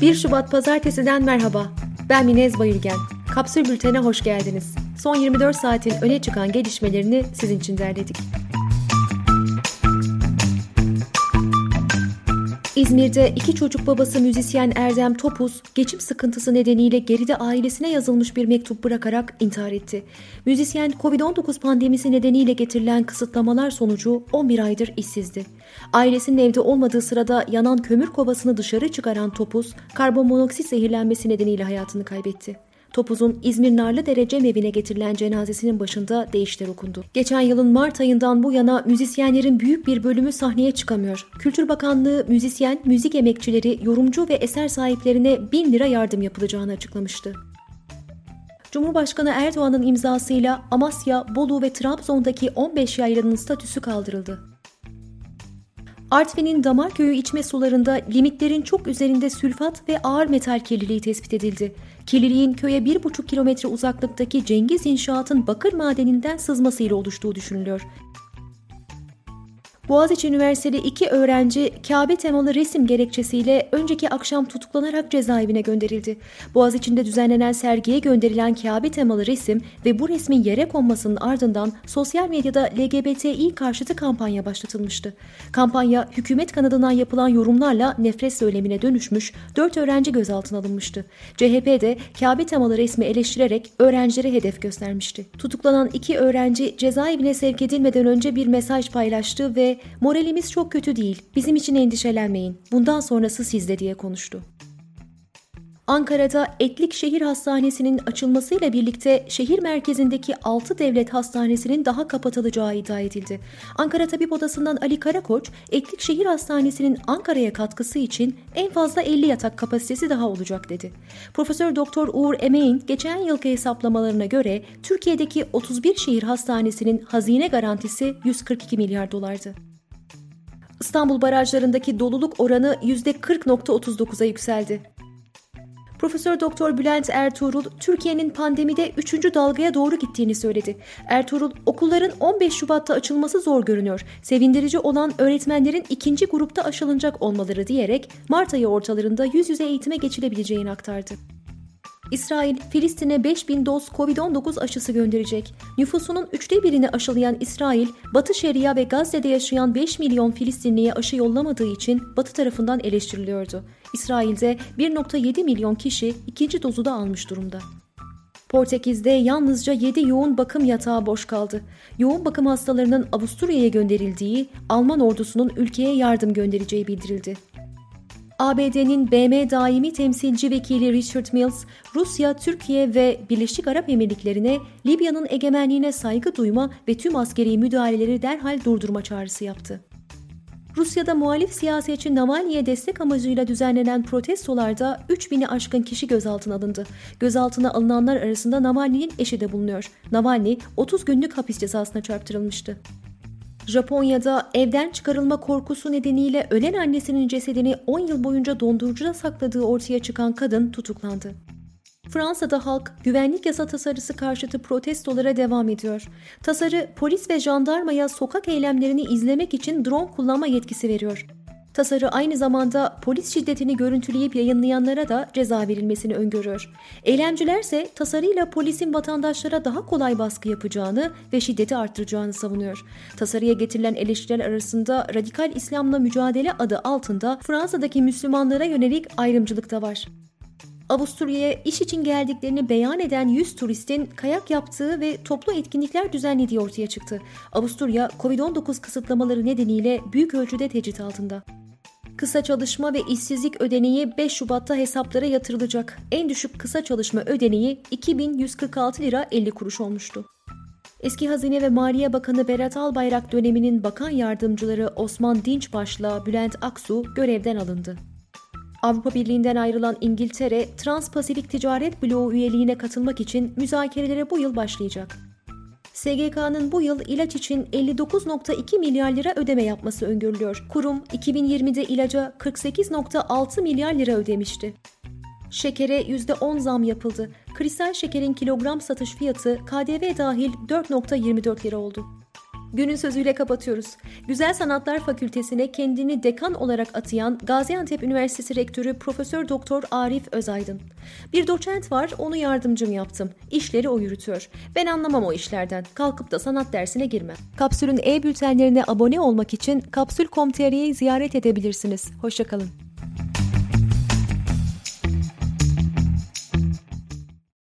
1 Şubat Pazartesi'den merhaba. Ben Minez Bayülgen. Kapsül Bülten'e hoş geldiniz. Son 24 saatin öne çıkan gelişmelerini sizin için derledik. İzmir'de iki çocuk babası müzisyen Erdem Topuz, geçim sıkıntısı nedeniyle geride ailesine yazılmış bir mektup bırakarak intihar etti. Müzisyen Covid-19 pandemisi nedeniyle getirilen kısıtlamalar sonucu 11 aydır işsizdi. Ailesinin evde olmadığı sırada yanan kömür kovasını dışarı çıkaran Topuz, karbonmonoksit zehirlenmesi nedeniyle hayatını kaybetti. Topuz'un İzmir Narlıdere evine getirilen cenazesinin başında değişler okundu. Geçen yılın Mart ayından bu yana müzisyenlerin büyük bir bölümü sahneye çıkamıyor. Kültür Bakanlığı müzisyen, müzik emekçileri, yorumcu ve eser sahiplerine 1000 lira yardım yapılacağını açıklamıştı. Cumhurbaşkanı Erdoğan'ın imzasıyla Amasya, Bolu ve Trabzon'daki 15 yaylanın statüsü kaldırıldı. Artvin'in Damarköy'ü içme sularında limitlerin çok üzerinde sülfat ve ağır metal kirliliği tespit edildi. Kirliliğin köye 1,5 kilometre uzaklıktaki Cengiz İnşaat'ın bakır madeninden sızmasıyla oluştuğu düşünülüyor. Boğaziçi Üniversiteli iki öğrenci Kabe temalı resim gerekçesiyle önceki akşam tutuklanarak cezaevine gönderildi. Boğaziçi'nde düzenlenen sergiye gönderilen Kabe temalı resim ve bu resmin yere konmasının ardından sosyal medyada LGBTİ karşıtı kampanya başlatılmıştı. Kampanya hükümet kanadından yapılan yorumlarla nefret söylemine dönüşmüş, dört öğrenci gözaltına alınmıştı. CHP de Kabe temalı resmi eleştirerek öğrencilere hedef göstermişti. Tutuklanan iki öğrenci cezaevine sevk edilmeden önce bir mesaj paylaştı ve moralimiz çok kötü değil, bizim için endişelenmeyin, bundan sonrası sizde diye konuştu. Ankara'da Etlik Şehir Hastanesi'nin açılmasıyla birlikte şehir merkezindeki 6 devlet hastanesinin daha kapatılacağı iddia edildi. Ankara Tabip Odası'ndan Ali Karakoç, Etlik Şehir Hastanesi'nin Ankara'ya katkısı için en fazla 50 yatak kapasitesi daha olacak dedi. Profesör Doktor Uğur Emeğin geçen yılki hesaplamalarına göre Türkiye'deki 31 şehir hastanesinin hazine garantisi 142 milyar dolardı. İstanbul barajlarındaki doluluk oranı %40.39'a yükseldi. Profesör Doktor Bülent Ertuğrul, Türkiye'nin pandemide 3. dalgaya doğru gittiğini söyledi. Ertuğrul, okulların 15 Şubat'ta açılması zor görünüyor. Sevindirici olan öğretmenlerin ikinci grupta aşılınacak olmaları diyerek Mart ayı ortalarında yüz yüze eğitime geçilebileceğini aktardı. İsrail, Filistin'e 5000 doz Covid-19 aşısı gönderecek. Nüfusunun üçte birini aşılayan İsrail, Batı Şeria ve Gazze'de yaşayan 5 milyon Filistinliye aşı yollamadığı için Batı tarafından eleştiriliyordu. İsrail'de 1.7 milyon kişi ikinci dozu da almış durumda. Portekiz'de yalnızca 7 yoğun bakım yatağı boş kaldı. Yoğun bakım hastalarının Avusturya'ya gönderildiği, Alman ordusunun ülkeye yardım göndereceği bildirildi. ABD'nin BM daimi temsilci vekili Richard Mills, Rusya, Türkiye ve Birleşik Arap Emirlikleri'ne Libya'nın egemenliğine saygı duyma ve tüm askeri müdahaleleri derhal durdurma çağrısı yaptı. Rusya'da muhalif siyasetçi Navalny'e destek amacıyla düzenlenen protestolarda 3000'i aşkın kişi gözaltına alındı. Gözaltına alınanlar arasında Navalny'nin eşi de bulunuyor. Navalny 30 günlük hapis cezasına çarptırılmıştı. Japonya'da evden çıkarılma korkusu nedeniyle ölen annesinin cesedini 10 yıl boyunca dondurucuda sakladığı ortaya çıkan kadın tutuklandı. Fransa'da halk güvenlik yasa tasarısı karşıtı protestolara devam ediyor. Tasarı polis ve jandarmaya sokak eylemlerini izlemek için drone kullanma yetkisi veriyor. Tasarı aynı zamanda polis şiddetini görüntüleyip yayınlayanlara da ceza verilmesini öngörüyor. Eylemciler ise tasarıyla polisin vatandaşlara daha kolay baskı yapacağını ve şiddeti arttıracağını savunuyor. Tasarıya getirilen eleştiriler arasında radikal İslamla mücadele adı altında Fransa'daki Müslümanlara yönelik ayrımcılık da var. Avusturya'ya iş için geldiklerini beyan eden 100 turistin kayak yaptığı ve toplu etkinlikler düzenlediği ortaya çıktı. Avusturya, Covid-19 kısıtlamaları nedeniyle büyük ölçüde tecrit altında. Kısa çalışma ve işsizlik ödeneği 5 Şubat'ta hesaplara yatırılacak. En düşük kısa çalışma ödeneği 2146 lira 50 kuruş olmuştu. Eski Hazine ve Maliye Bakanı Berat Albayrak döneminin bakan yardımcıları Osman Dinçbaş'la Bülent Aksu görevden alındı. Avrupa Birliği'nden ayrılan İngiltere, Trans-Pasifik Ticaret Bloğu üyeliğine katılmak için müzakerelere bu yıl başlayacak. SGK'nın bu yıl ilaç için 59.2 milyar lira ödeme yapması öngörülüyor. Kurum 2020'de ilaca 48.6 milyar lira ödemişti. Şekere %10 zam yapıldı. Kristal şekerin kilogram satış fiyatı KDV dahil 4.24 lira oldu. Günün sözüyle kapatıyoruz. Güzel Sanatlar Fakültesine kendini dekan olarak atayan Gaziantep Üniversitesi Rektörü Profesör Doktor Arif Özaydın. Bir doçent var, onu yardımcım yaptım. İşleri o yürütüyor. Ben anlamam o işlerden. Kalkıp da sanat dersine girmem. Kapsül'ün e-bültenlerine abone olmak için kapsül.com.tr'yi ziyaret edebilirsiniz. Hoşçakalın.